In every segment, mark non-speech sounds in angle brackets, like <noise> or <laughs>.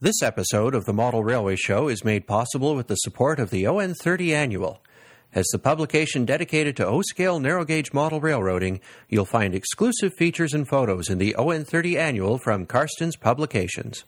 This episode of the Model Railway Show is made possible with the support of the ON 30 Annual. As the publication dedicated to O scale narrow gauge model railroading, you'll find exclusive features and photos in the ON 30 Annual from Carstens Publications.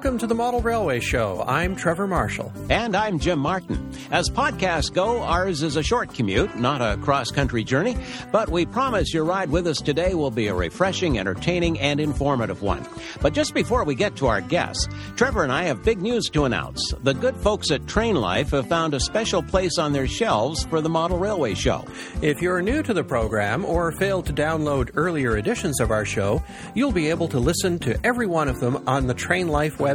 Welcome to the Model Railway Show. I'm Trevor Marshall. And I'm Jim Martin. As podcasts go, ours is a short commute, not a cross country journey, but we promise your ride with us today will be a refreshing, entertaining, and informative one. But just before we get to our guests, Trevor and I have big news to announce. The good folks at Train Life have found a special place on their shelves for the Model Railway Show. If you're new to the program or failed to download earlier editions of our show, you'll be able to listen to every one of them on the Train Life website.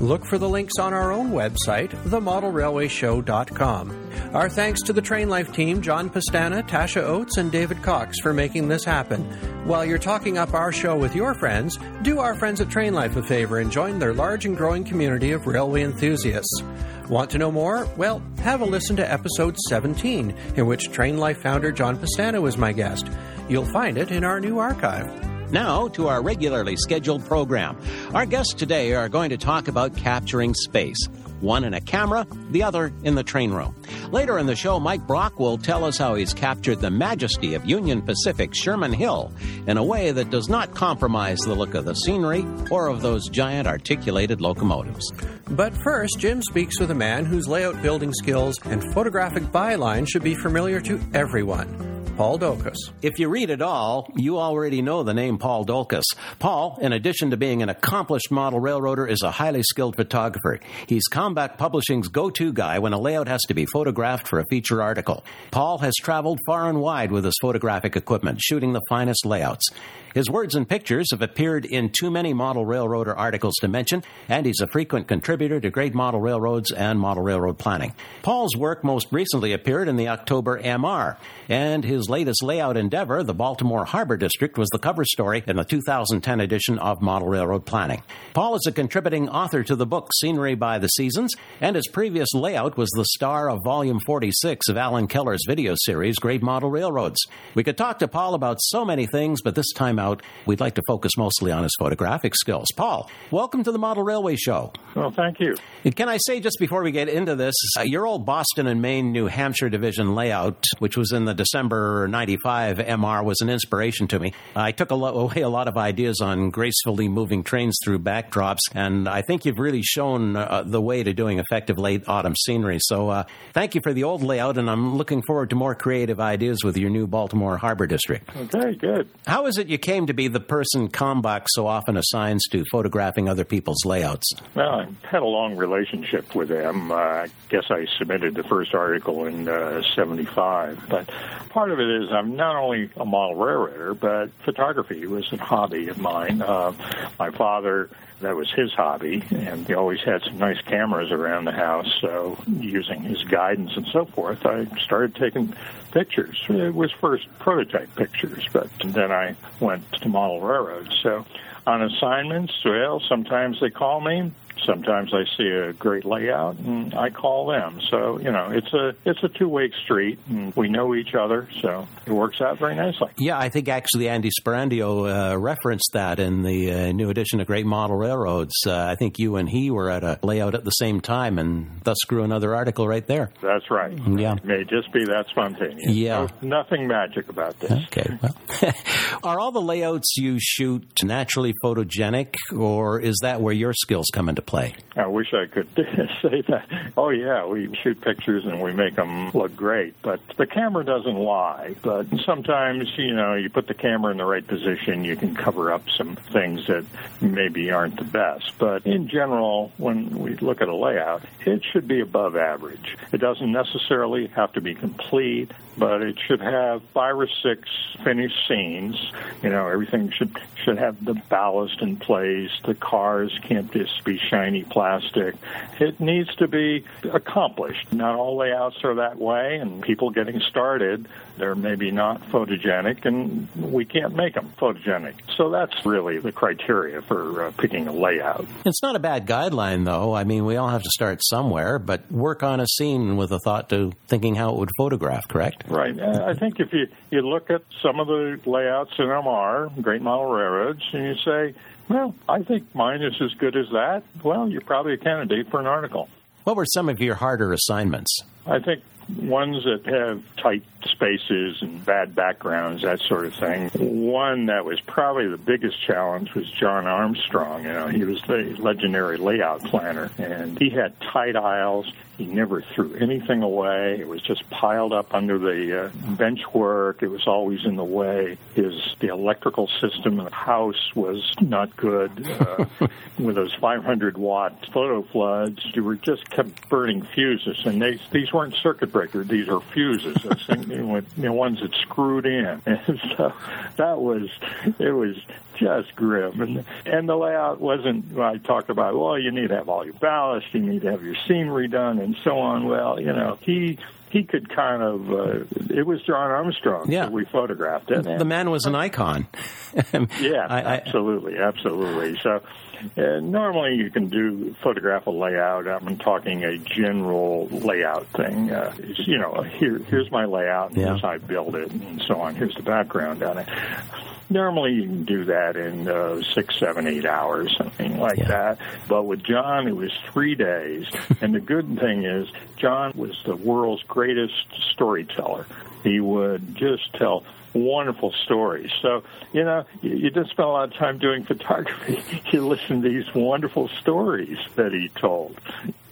Look for the links on our own website, themodelrailwayshow.com. Our thanks to the Train Life team, John Pastana, Tasha Oates, and David Cox for making this happen. While you're talking up our show with your friends, do our friends at Train Life a favor and join their large and growing community of railway enthusiasts. Want to know more? Well, have a listen to episode 17, in which Train Life founder John Pastana was my guest. You'll find it in our new archive. Now to our regularly scheduled program. Our guests today are going to talk about capturing space. One in a camera, the other in the train room. Later in the show, Mike Brock will tell us how he's captured the majesty of Union Pacific Sherman Hill in a way that does not compromise the look of the scenery or of those giant articulated locomotives. But first, Jim speaks with a man whose layout building skills and photographic byline should be familiar to everyone. Paul Dolkos. If you read it all, you already know the name Paul Dolkos. Paul, in addition to being an accomplished model railroader, is a highly skilled photographer. He's Kalmbach Publishing's go to guy when a layout has to be photographed for a feature article. Paul has traveled far and wide with his photographic equipment, shooting the finest layouts. His words and pictures have appeared in too many model railroader articles to mention, and he's a frequent contributor to Great Model Railroads and Model Railroad Planning. Paul's work most recently appeared in the October MR, and his latest layout endeavor, the Baltimore Harbor District, was the cover story in the 2010 edition of Model Railroad Planning. Paul is a contributing author to the book Scenery by the Seasons, and his previous layout was the star of Volume 46 of Allen Keller's video series, Great Model Railroads. We could talk to Paul about so many things, but this time out, we'd like to focus mostly on his photographic skills. Paul, welcome to the Model Railway Show. Well, thank you. Can I say, just before we get into this, uh, your old Boston and Maine, New Hampshire division layout, which was in the December 95 MR, was an inspiration to me. I took a lo- away a lot of ideas on gracefully moving trains through backdrops, and I think you've really shown uh, the way to doing effective late autumn scenery. So uh, thank you for the old layout, and I'm looking forward to more creative ideas with your new Baltimore Harbor District. Okay, good. How is it you came to be the person Kalmbach so often assigns to photographing other people's layouts? Well, I had a long relationship with them. Uh, I guess I submitted the first article in uh, 75. But part of it is I'm not only a model railroader, but photography was a hobby of mine. Uh, my father that was his hobby, and he always had some nice cameras around the house. So, using his guidance and so forth, I started taking pictures. It was first prototype pictures, but then I went to model railroads. So, on assignments, well, sometimes they call me, sometimes I see a great layout and I call them. So you know, it's a it's a two way street, and we know each other, so it works out very nicely. Yeah, I think actually Andy Sperandio uh, referenced that in the uh, new edition of Great Model Railroads. Uh, I think you and he were at a layout at the same time, and thus grew another article right there. That's right. Yeah, it may just be that spontaneous. Yeah, There's nothing magic about this. Okay, well, <laughs> are all the layouts you shoot naturally photogenic, or is that where your skills come into play? I wish I could <laughs> say that. Oh yeah, we shoot pictures and we make them look great, but the camera doesn't lie. But sometimes, you know, you put the camera in the right position, you can cover up some things that maybe aren't the best. But in general, when we look at a layout, it should be above average. It doesn't necessarily have to be complete, but it should have five or six finished scenes. You know, everything should should have the ballast in place. The cars can't just be shining shiny plastic. It needs to be accomplished. Not all layouts are that way, and people getting started, they're maybe not photogenic, and we can't make them photogenic. So that's really the criteria for uh, picking a layout. It's not a bad guideline, though. I mean, we all have to start somewhere, but work on a scene with a thought to thinking how it would photograph, correct? Right. I think if you, you look at some of the layouts in MR, Great Model Railroads, and you say, well, I think mine is as good as that, well, you're probably a candidate for an article. What were some of your harder assignments? I think ones that have tight spaces and bad backgrounds, that sort of thing. One that was probably the biggest challenge was John Armstrong. You know, he was the legendary layout planner, and he had tight aisles. He never threw anything away. It was just piled up under the uh, bench work. It was always in the way. His the electrical system in the house was not good. Uh, <laughs> with those 500 watt photo floods, you were just kept burning fuses, and they, these weren't circuit breakers. These are fuses. Those things, you know, the ones that screwed in, <laughs> and so that was it was just grim. And and the layout wasn't. I talked about. Well, you need to have all your ballast. You need to have your scenery done, and so on. Well, you know, he he could kind of. Uh, it was John Armstrong. Yeah, we photographed it. The man was an icon. <laughs> yeah, I, absolutely, absolutely. So. Uh, normally, you can do photograph a layout. I'm talking a general layout thing. Uh, you know, here, here's my layout, and Yeah. here's how I build it, and so on. Here's the background on it. Normally, you can do that in uh, six, seven, eight hours, something like Yeah. that. But with John, it was three days. <laughs> and the good thing is, John was the world's greatest storyteller. He would just tell wonderful stories. So, you know, you, you didn't spend a lot of time doing photography. <laughs> You listen to these wonderful stories that he told.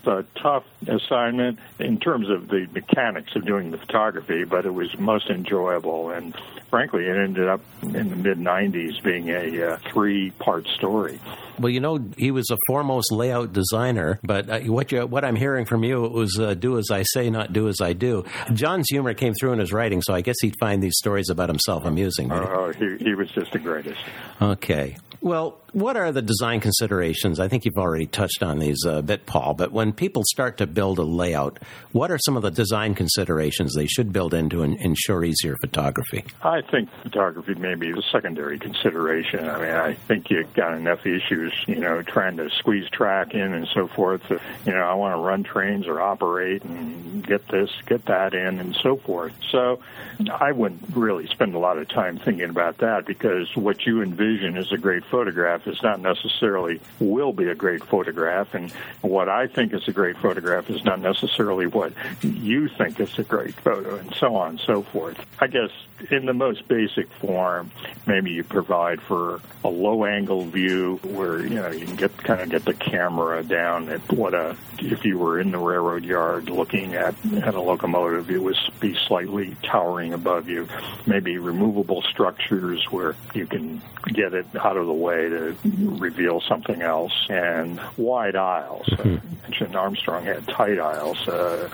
A tough assignment in terms of the mechanics of doing the photography, but it was most enjoyable. And frankly, it ended up in the mid 90s being a uh, three part story. Well, you know, he was a foremost layout designer, but uh, what you what I'm hearing from you it was uh, do as I say, not do as I do. John's humor came through in his writing, so I guess he'd find these stories about himself amusing. Oh, he, he was just the greatest. Okay. Well, what are the design considerations? I think you've already touched on these a bit, Paul, but when people start to build a layout, what are some of the design considerations they should build in to en- ensure easier photography? I think photography may be a secondary consideration. I mean, I think you've got enough issues, you know, trying to squeeze track in and so forth. You know, I want to run trains or operate and get this, get that in, and so forth. So I wouldn't really spend a lot of time thinking about that because what you envision is a great photograph is not necessarily will be a great photograph, and what I think is a great photograph is not necessarily what you think is a great photo, and so on and so forth. I guess in the most basic form, maybe you provide for a low angle view where you know you can get kind of get the camera down at what a if you were in the railroad yard looking at at a locomotive, it would be slightly towering above you. Maybe removable structures where you can get it out of the way to reveal something else, and wide aisles. I mentioned Armstrong had tight aisles. Uh,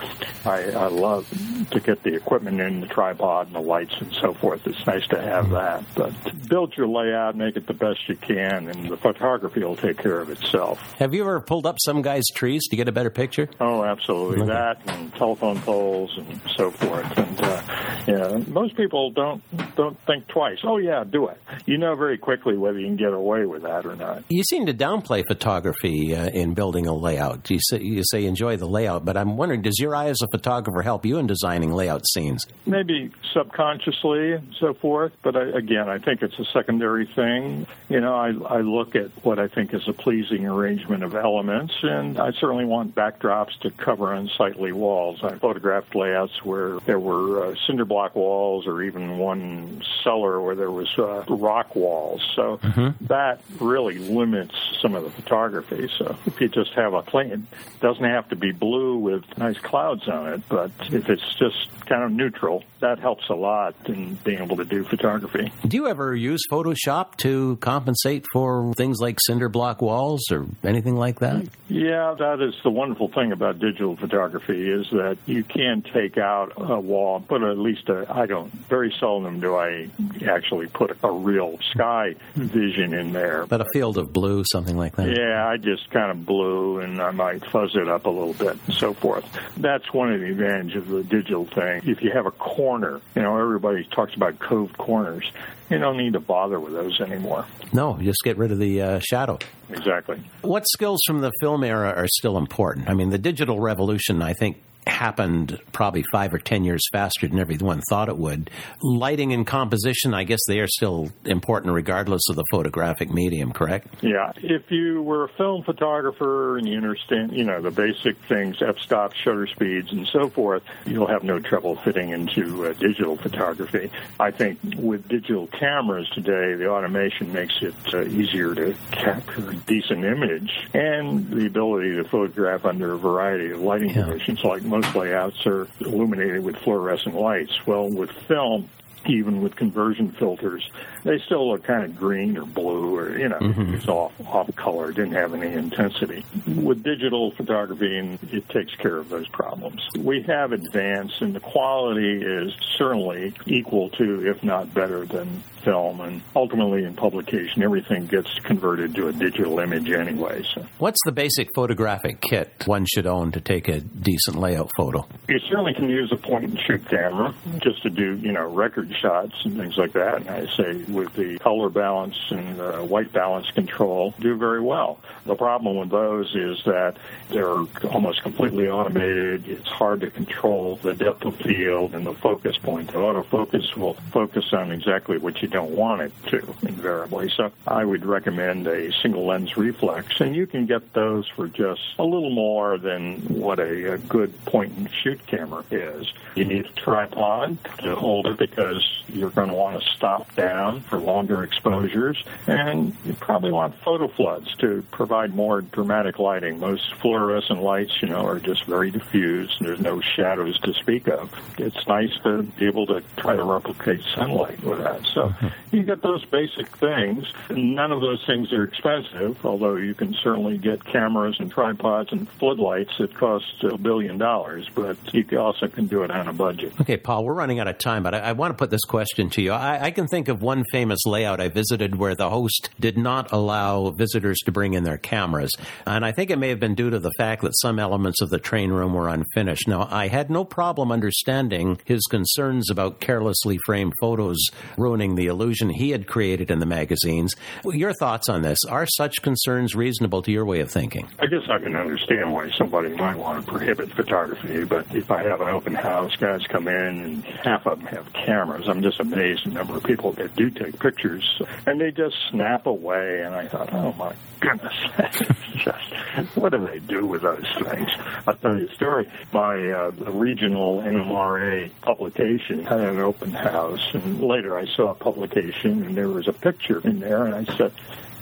I, I love to get the equipment in the tripod and the lights and so forth. It's nice to have that. But build your layout, make it the best you can, and the photography will take care of itself. Have you ever pulled up some guy's trees to get a better picture? Oh, absolutely. That and telephone poles and so forth. And uh, yeah, most people don't don't think twice. Oh yeah, do it. You know very quickly whether you can get away with that or not. You seem to downplay photography uh, in building a layout. You say, you say enjoy the layout, but I'm wondering, does your eye as a photographer help you in designing layout scenes? maybe subconsciously and so forth. But I, again, I think it's a secondary thing. You know, I, I look at what I think is a pleasing arrangement of elements, and I certainly want backdrops to cover unsightly walls. I photographed layouts where there were uh, cinder block walls, or even one cellar where there was uh, rock walls. So that really limits some of the photography. So if you just have a plain, it doesn't have to be blue with nice clouds on it, but if it's just kind of neutral, that helps a lot in being able to do photography. Do you ever use Photoshop to compensate for things like cinder block walls or anything like that? Yeah, that is the wonderful thing about digital photography is that you can take out a wall, but at least a, I don't, very seldom do I actually put a real sky vision in there. But a field of blue, something something like that? Yeah, I just kind of blew and I might fuzz it up a little bit and so forth. That's one of the advantages of the digital thing. If you have a corner, you know, everybody talks about cove corners. You don't need to bother with those anymore. No, just get rid of the uh, shadow. Exactly. What skills from the film era are still important? I mean, the digital revolution, I think, happened probably five or ten years faster than everyone thought it would. Lighting and composition, I guess they are still important regardless of the photographic medium, correct? Yeah. If you were a film photographer and you understand, you know, the basic things, f-stop, shutter speeds, and so forth, you'll have no trouble fitting into uh, digital photography. I think with digital cameras today, the automation makes it uh, easier to capture a decent image and the ability to photograph under a variety of lighting yeah. conditions like most layouts are illuminated with fluorescent lights. Well, with film, even with conversion filters, they still look kind of green or blue or, you know, mm-hmm. it's off, off color, didn't have any intensity. With digital photography, it takes care of those problems. We have advanced and the quality is certainly equal to, if not better than film and ultimately in publication everything gets converted to a digital image anyway. So. What's the basic photographic kit one should own to take a decent layout photo? You certainly can use a point and shoot camera just to do, you know, record shots and things like that. And I say with the color balance and uh, white balance control do very well. The problem with those is that they're almost completely automated. It's hard to control the depth of field and the focus point. The autofocus will focus on exactly what you don't want it to, invariably. So I would recommend a single lens reflex, and you can get those for just a little more than what a, a good point and shoot camera is. You need a tripod to hold it because you're going to want to stop down for longer exposures, and you probably want photo floods to provide more dramatic lighting. Most fluorescent lights, you know, are just very diffuse, and there's no shadows to speak of. It's nice to be able to try to replicate sunlight with that. So you get those basic things. None of those things are expensive, although you can certainly get cameras and tripods and floodlights that cost a billion dollars, but you also can do it on a budget. Okay, Paul, we're running out of time, but I, I want to put this question to you. I, I can think of one famous layout I visited where the host did not allow visitors to bring in their cameras, and I think it may have been due to the fact that some elements of the train room were unfinished. Now, I had no problem understanding his concerns about carelessly framed photos ruining the illusion he had created in the magazines. Your thoughts on this? Are such concerns reasonable to your way of thinking? I guess I can understand why somebody might want to prohibit photography, but if I have an open house, guys come in and half of them have cameras. I'm just amazed the number of people that do take pictures and they just snap away. And I thought, oh my goodness, <laughs> just what do they do with those things? I'll tell you a story. My uh, regional NMRA publication had an open house, and later I saw a publication and there was a picture in there, and I said,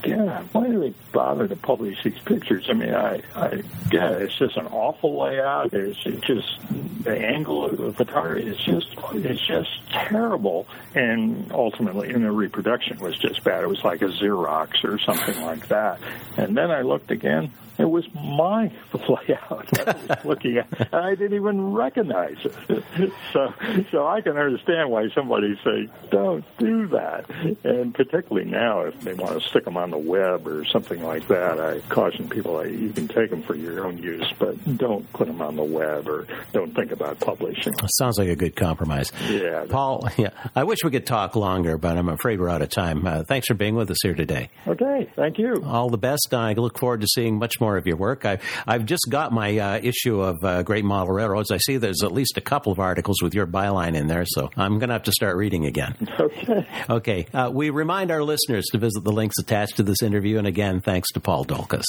yeah, why do they bother to publish these pictures? I mean, I, I, yeah, it's just an awful layout. It's, it's just the angle of the photography. It's just, it's just terrible. And ultimately, in the reproduction was just bad. It was like a Xerox or something like that. And then I looked again. It was my <laughs> layout I was looking at. And I didn't even recognize it. <laughs> So, so I can understand why somebody say, "Don't do that." And particularly now, if they want to stick them on the web or something like that, I caution people you can take them for your own use, but don't put them on the web or don't think about publishing. Sounds like a good compromise. Yeah, Paul. <laughs> Yeah, I wish we could talk longer, but I'm afraid we're out of time. Uh, thanks for being with us here today. Okay, thank you. All the best. I look forward to seeing much more of your work. I, I've just got my uh, issue of uh, Great Model Railroads. I see there's at least a couple of articles with your byline in there, so I'm going to have to start reading again. Okay. Okay. Uh, we remind our listeners to visit the links attached to this interview, and again, thanks to Paul Dolkos.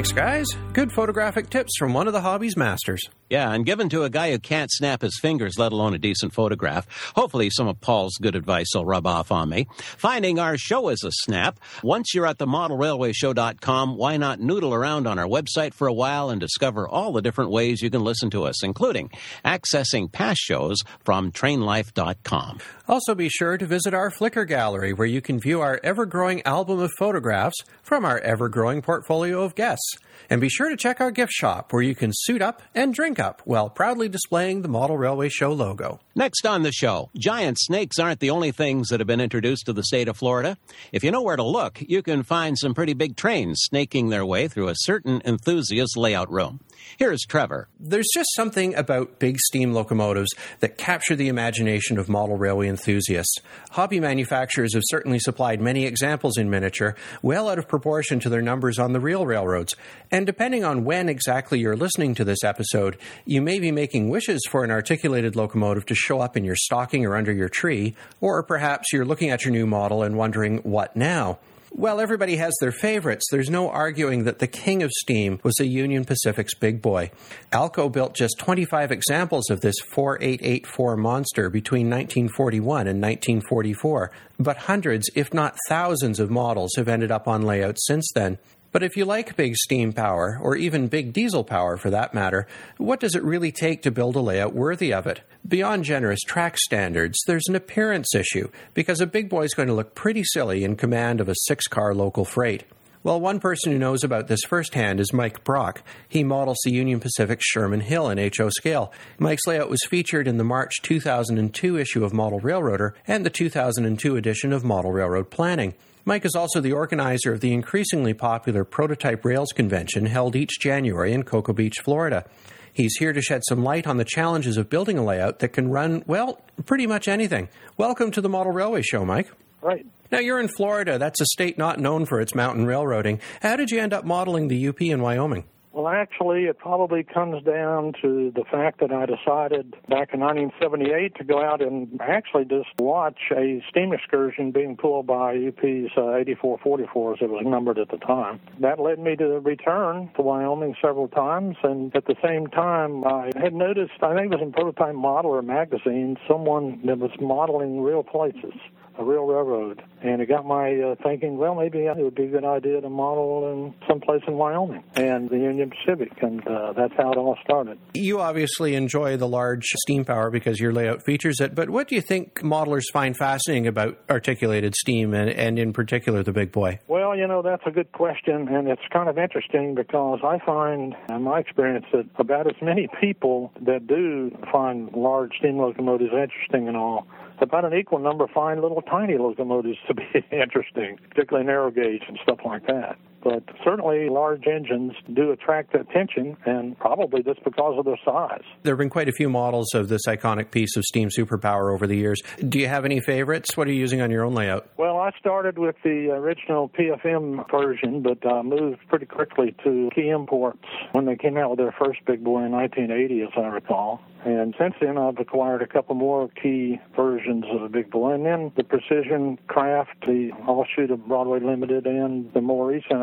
Thanks, guys. Good photographic tips from one of the hobby's masters. Yeah, and given to a guy who can't snap his fingers, let alone a decent photograph. Hopefully, some of Paul's good advice will rub off on me. Finding our show is a snap. Once you're at the modelrailwayshow.com, why not noodle around on our website for a while and discover all the different ways you can listen to us, including accessing past shows from trainlife.com. Also, be sure to visit our Flickr gallery where you can view our ever growing album of photographs from our ever growing portfolio of guests. And be sure to check our gift shop where you can suit up and drink up while proudly displaying the Model Railway Show logo. Next on the show, giant snakes aren't the only things that have been introduced to the state of Florida. If you know where to look, you can find some pretty big trains snaking their way through a certain enthusiast layout room. Here's Trevor. There's just something about big steam locomotives that capture the imagination of model railway enthusiasts. Hobby manufacturers have certainly supplied many examples in miniature, well out of proportion to their numbers on the real railroads. And depending on when exactly you're listening to this episode, you may be making wishes for an articulated locomotive to show up in your stocking or under your tree, or perhaps you're looking at your new model and wondering, what now? Well, everybody has their favorites. There's no arguing that the king of steam was the Union Pacific's big boy. Alco built just 25 examples of this 4884 monster between 1941 and 1944, but hundreds, if not thousands, of models have ended up on layouts since then. But if you like big steam power, or even big diesel power for that matter, what does it really take to build a layout worthy of it? Beyond generous track standards, there's an appearance issue, because a big boy is going to look pretty silly in command of a six car local freight. Well, one person who knows about this firsthand is Mike Brock. He models the Union Pacific Sherman Hill in HO scale. Mike's layout was featured in the March 2002 issue of Model Railroader and the 2002 edition of Model Railroad Planning. Mike is also the organizer of the increasingly popular Prototype Rails Convention held each January in Cocoa Beach, Florida. He's here to shed some light on the challenges of building a layout that can run, well, pretty much anything. Welcome to the Model Railway Show, Mike. Right. Now, you're in Florida. That's a state not known for its mountain railroading. How did you end up modeling the UP in Wyoming? Well, actually, it probably comes down to the fact that I decided back in 1978 to go out and actually just watch a steam excursion being pulled by UP's uh, 8444, as it was numbered at the time. That led me to return to Wyoming several times, and at the same time, I had noticed, I think it was in Prototype Modeler magazine, someone that was modeling real places a real railroad. And it got my uh, thinking, well, maybe it would be a good idea to model in someplace in Wyoming and the Union Pacific. And uh, that's how it all started. You obviously enjoy the large steam power because your layout features it. But what do you think modelers find fascinating about articulated steam and, and in particular the big boy? Well, you know, that's a good question. And it's kind of interesting because I find, in my experience, that about as many people that do find large steam locomotives interesting and all about an equal number find little tiny locomotives to be <laughs> interesting, particularly narrow gauge and stuff like that. But certainly large engines do attract attention, and probably just because of their size. There have been quite a few models of this iconic piece of steam superpower over the years. Do you have any favorites? What are you using on your own layout? Well, I started with the original PFM version, but uh, moved pretty quickly to Key Imports when they came out with their first big boy in 1980, as I recall. And since then, I've acquired a couple more key versions of the Big Boy, and then the Precision Craft, the offshoot of Broadway Limited, and the more recent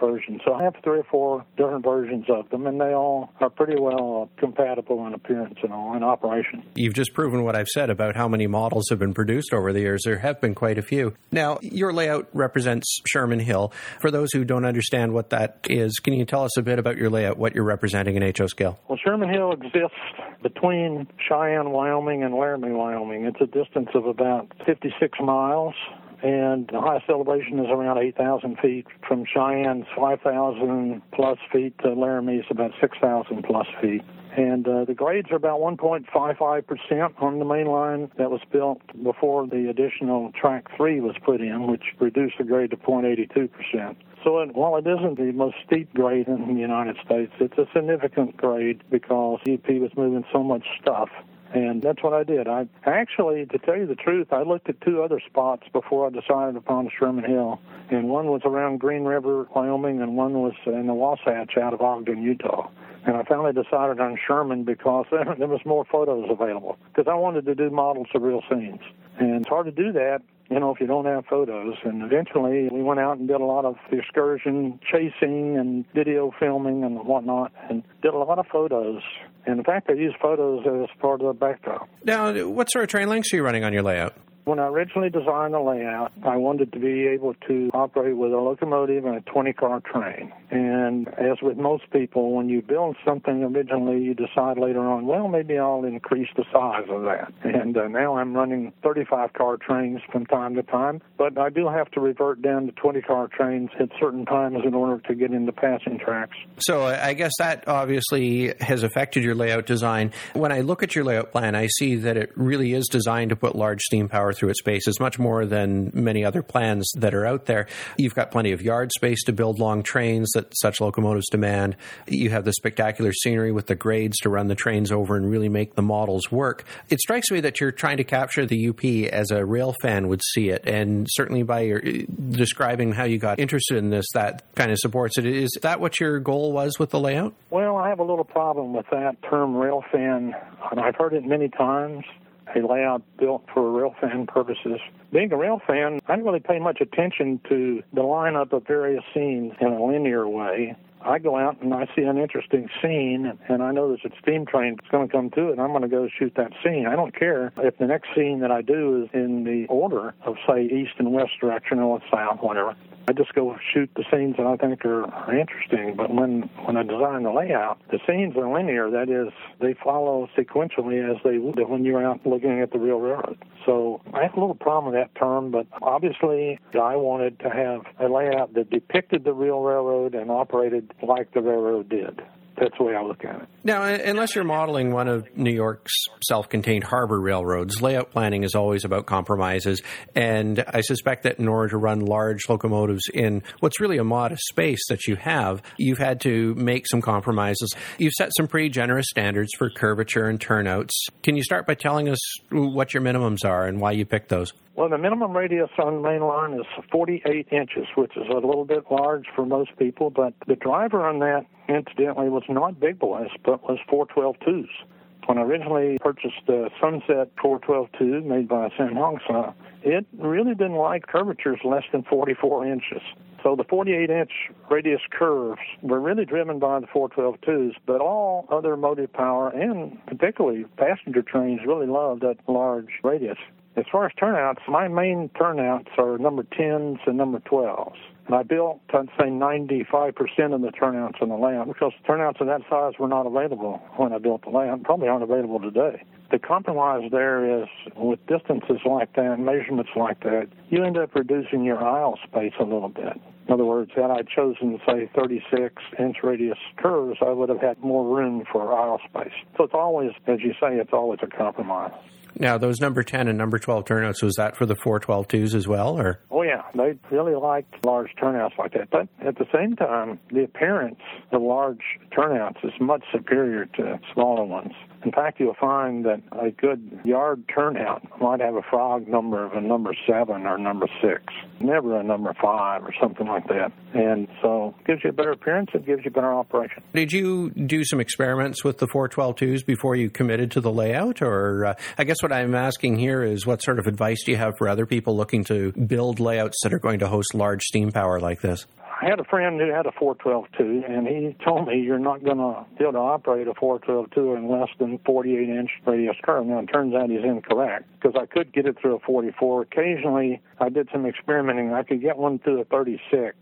Version. So I have three or four different versions of them, and they all are pretty well compatible in appearance and all in operation. You've just proven what I've said about how many models have been produced over the years. There have been quite a few. Now, your layout represents Sherman Hill. For those who don't understand what that is, can you tell us a bit about your layout, what you're representing in HO scale? Well, Sherman Hill exists between Cheyenne, Wyoming, and Laramie, Wyoming. It's a distance of about 56 miles, and the highest elevation is around 8,000 feet. From Cheyenne's 5,000 plus feet to Laramie's about 6,000 plus feet. And uh, the grades are about 1.55% on the main line that was built before the additional track 3 was put in, which reduced the grade to 0.82%. So it, while it isn't the most steep grade in the United States, it's a significant grade because UP was moving so much stuff. And that's what I did. I actually, to tell you the truth, I looked at two other spots before I decided upon Sherman Hill. And one was around Green River, Wyoming, and one was in the Wasatch out of Ogden, Utah. And I finally decided on Sherman because <laughs> there was more photos available. Because I wanted to do models of real scenes. And it's hard to do that you know, if you don't have photos. And eventually we went out and did a lot of excursion chasing and video filming and whatnot and did a lot of photos. And in fact, I used photos as part of the backdrop. Now, what sort of train lengths are you running on your layout? When I originally designed the layout, I wanted to be able to operate with a locomotive and a 20 car train. And as with most people, when you build something originally, you decide later on, well, maybe I'll increase the size of that. And uh, now I'm running 35 car trains from time to time, but I do have to revert down to 20 car trains at certain times in order to get into passing tracks. So I guess that obviously has affected your layout design. When I look at your layout plan, I see that it really is designed to put large steam power through its is much more than many other plans that are out there. You've got plenty of yard space to build long trains that such locomotives demand. You have the spectacular scenery with the grades to run the trains over and really make the models work. It strikes me that you're trying to capture the UP as a rail fan would see it, and certainly by your eh, describing how you got interested in this, that kind of supports it. Is that what your goal was with the layout? Well, I have a little problem with that term rail fan. I've heard it many times a layout built for rail fan purposes. Being a rail fan, I don't really pay much attention to the lineup of various scenes in a linear way. I go out and I see an interesting scene, and I know there's a steam train that's going to come to it, and I'm going to go shoot that scene. I don't care if the next scene that I do is in the order of, say, east and west direction or south, whatever. I just go shoot the scenes that I think are, are interesting. But when when I design the layout, the scenes are linear. That is, they follow sequentially as they would when you're out looking at the real railroad. So I have a little problem with that term, but obviously I wanted to have a layout that depicted the real railroad and operated like the railroad did that's the way I look at it. Now, unless you're modeling one of New York's self contained harbor railroads, layout planning is always about compromises. And I suspect that in order to run large locomotives in what's really a modest space that you have, you've had to make some compromises. You've set some pretty generous standards for curvature and turnouts. Can you start by telling us what your minimums are and why you picked those? Well, the minimum radius on main line is 48 inches, which is a little bit large for most people, but the driver on that, incidentally, was not big boys, but was 412 When I originally purchased the Sunset 412 made by Samhongsa, it really didn't like curvatures less than 44 inches. So the 48 inch radius curves were really driven by the 412 but all other motive power and particularly passenger trains really loved that large radius. As far as turnouts, my main turnouts are number 10s and number 12s. And I built, I'd say, 95% of the turnouts in the layout because turnouts of that size were not available when I built the layout, probably aren't available today. The compromise there is with distances like that, measurements like that, you end up reducing your aisle space a little bit. In other words, had I chosen, say, 36 inch radius curves, I would have had more room for aisle space. So it's always, as you say, it's always a compromise. Now, those number 10 and number 12 turnouts, was that for the 412 twos as well? or? Oh, yeah. They really liked large turnouts like that. But at the same time, the appearance of large turnouts is much superior to smaller ones. In fact, you'll find that a good yard turnout might have a frog number of a number seven or number six, never a number five or something like that. And so it gives you a better appearance, it gives you better operation. Did you do some experiments with the 412 before you committed to the layout? Or uh, I guess what I'm asking here is what sort of advice do you have for other people looking to build layouts that are going to host large steam power like this? I had a friend who had a 412 and he told me you're not going to be able to operate a 412 in less than 48 inch radius curve. Now, it turns out he's incorrect because I could get it through a 44. Occasionally, I did some experimenting. I could get one through a 36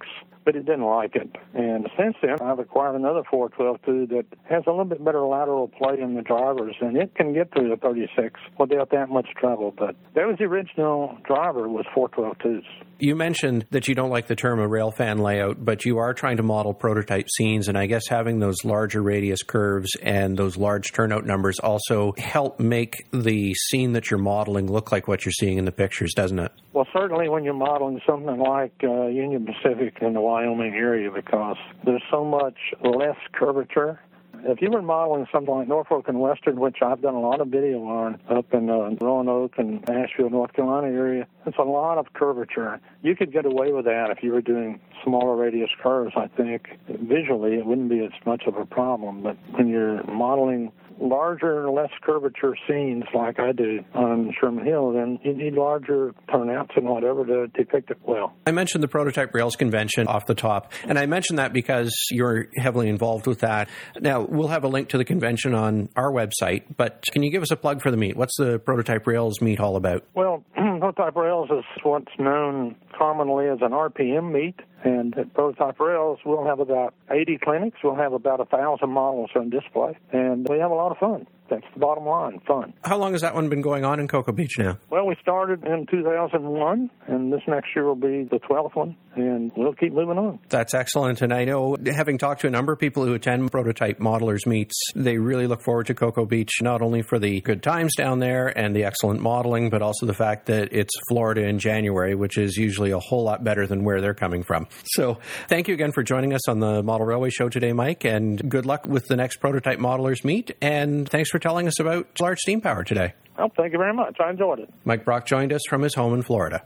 but it didn't like it. And since then, I've acquired another 412 that has a little bit better lateral play in the drivers, and it can get through the 36 without that much trouble. But that was the original driver was 412 twos. You mentioned that you don't like the term a railfan layout, but you are trying to model prototype scenes, and I guess having those larger radius curves and those large turnout numbers also help make the scene that you're modeling look like what you're seeing in the pictures, doesn't it? Well, certainly when you're modeling something like uh, Union Pacific in the Wyoming area because there's so much less curvature. If you were modeling something like Norfolk and Western, which I've done a lot of video on up in uh, Roanoke and Asheville, North Carolina area, it's a lot of curvature. You could get away with that if you were doing smaller radius curves, I think. Visually, it wouldn't be as much of a problem. But when you're modeling larger, less curvature scenes like I do on Sherman Hill, then you need larger turnouts and whatever to depict it well. I mentioned the Prototype Rails Convention off the top, and I mentioned that because you're heavily involved with that. Now, we'll have a link to the convention on our website, but can you give us a plug for the meet? What's the Prototype Rails meet all about? Well, <clears throat> prototype rails is what's known commonly as an RPM meet. And at Prototype Rails, we'll have about 80 clinics. We'll have about a thousand models on display, and we have a lot of fun. That's the bottom line, fun. How long has that one been going on in Cocoa Beach now? Well, we started in 2001, and this next year will be the 12th one, and we'll keep moving on. That's excellent. And I know, having talked to a number of people who attend prototype modelers meets, they really look forward to Cocoa Beach, not only for the good times down there and the excellent modeling, but also the fact that it's Florida in January, which is usually a whole lot better than where they're coming from. So thank you again for joining us on the Model Railway Show today, Mike, and good luck with the next prototype modelers meet. And thanks for telling us about large steam power today. Well, thank you very much. I enjoyed it. Mike Brock joined us from his home in Florida.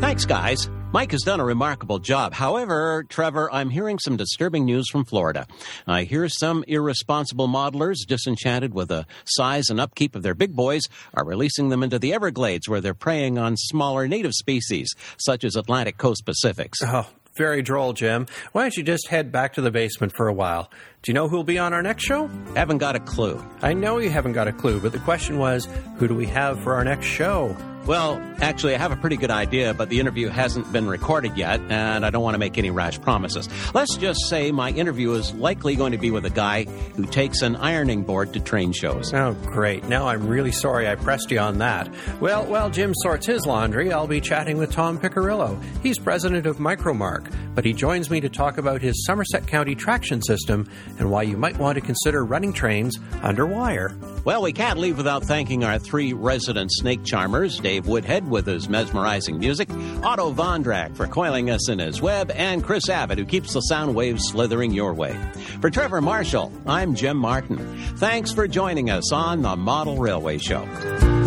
Thanks, guys. Mike has done a remarkable job. However, Trevor, I'm hearing some disturbing news from Florida. I hear some irresponsible modelers, disenchanted with the size and upkeep of their big boys, are releasing them into the Everglades where they're preying on smaller native species, such as Atlantic Coast Pacifics. Oh, very droll, Jim. Why don't you just head back to the basement for a while? Do you know who'll be on our next show? Haven't got a clue. I know you haven't got a clue, but the question was who do we have for our next show? Well, actually, I have a pretty good idea, but the interview hasn't been recorded yet, and I don't want to make any rash promises. Let's just say my interview is likely going to be with a guy who takes an ironing board to train shows. Oh, great. Now I'm really sorry I pressed you on that. Well, while Jim sorts his laundry, I'll be chatting with Tom Piccirillo. He's president of Micromark, but he joins me to talk about his Somerset County traction system and why you might want to consider running trains under wire. Well, we can't leave without thanking our three resident snake charmers Dave Woodhead with his mesmerizing music, Otto Vondrak for coiling us in his web, and Chris Abbott who keeps the sound waves slithering your way. For Trevor Marshall, I'm Jim Martin. Thanks for joining us on the Model Railway Show.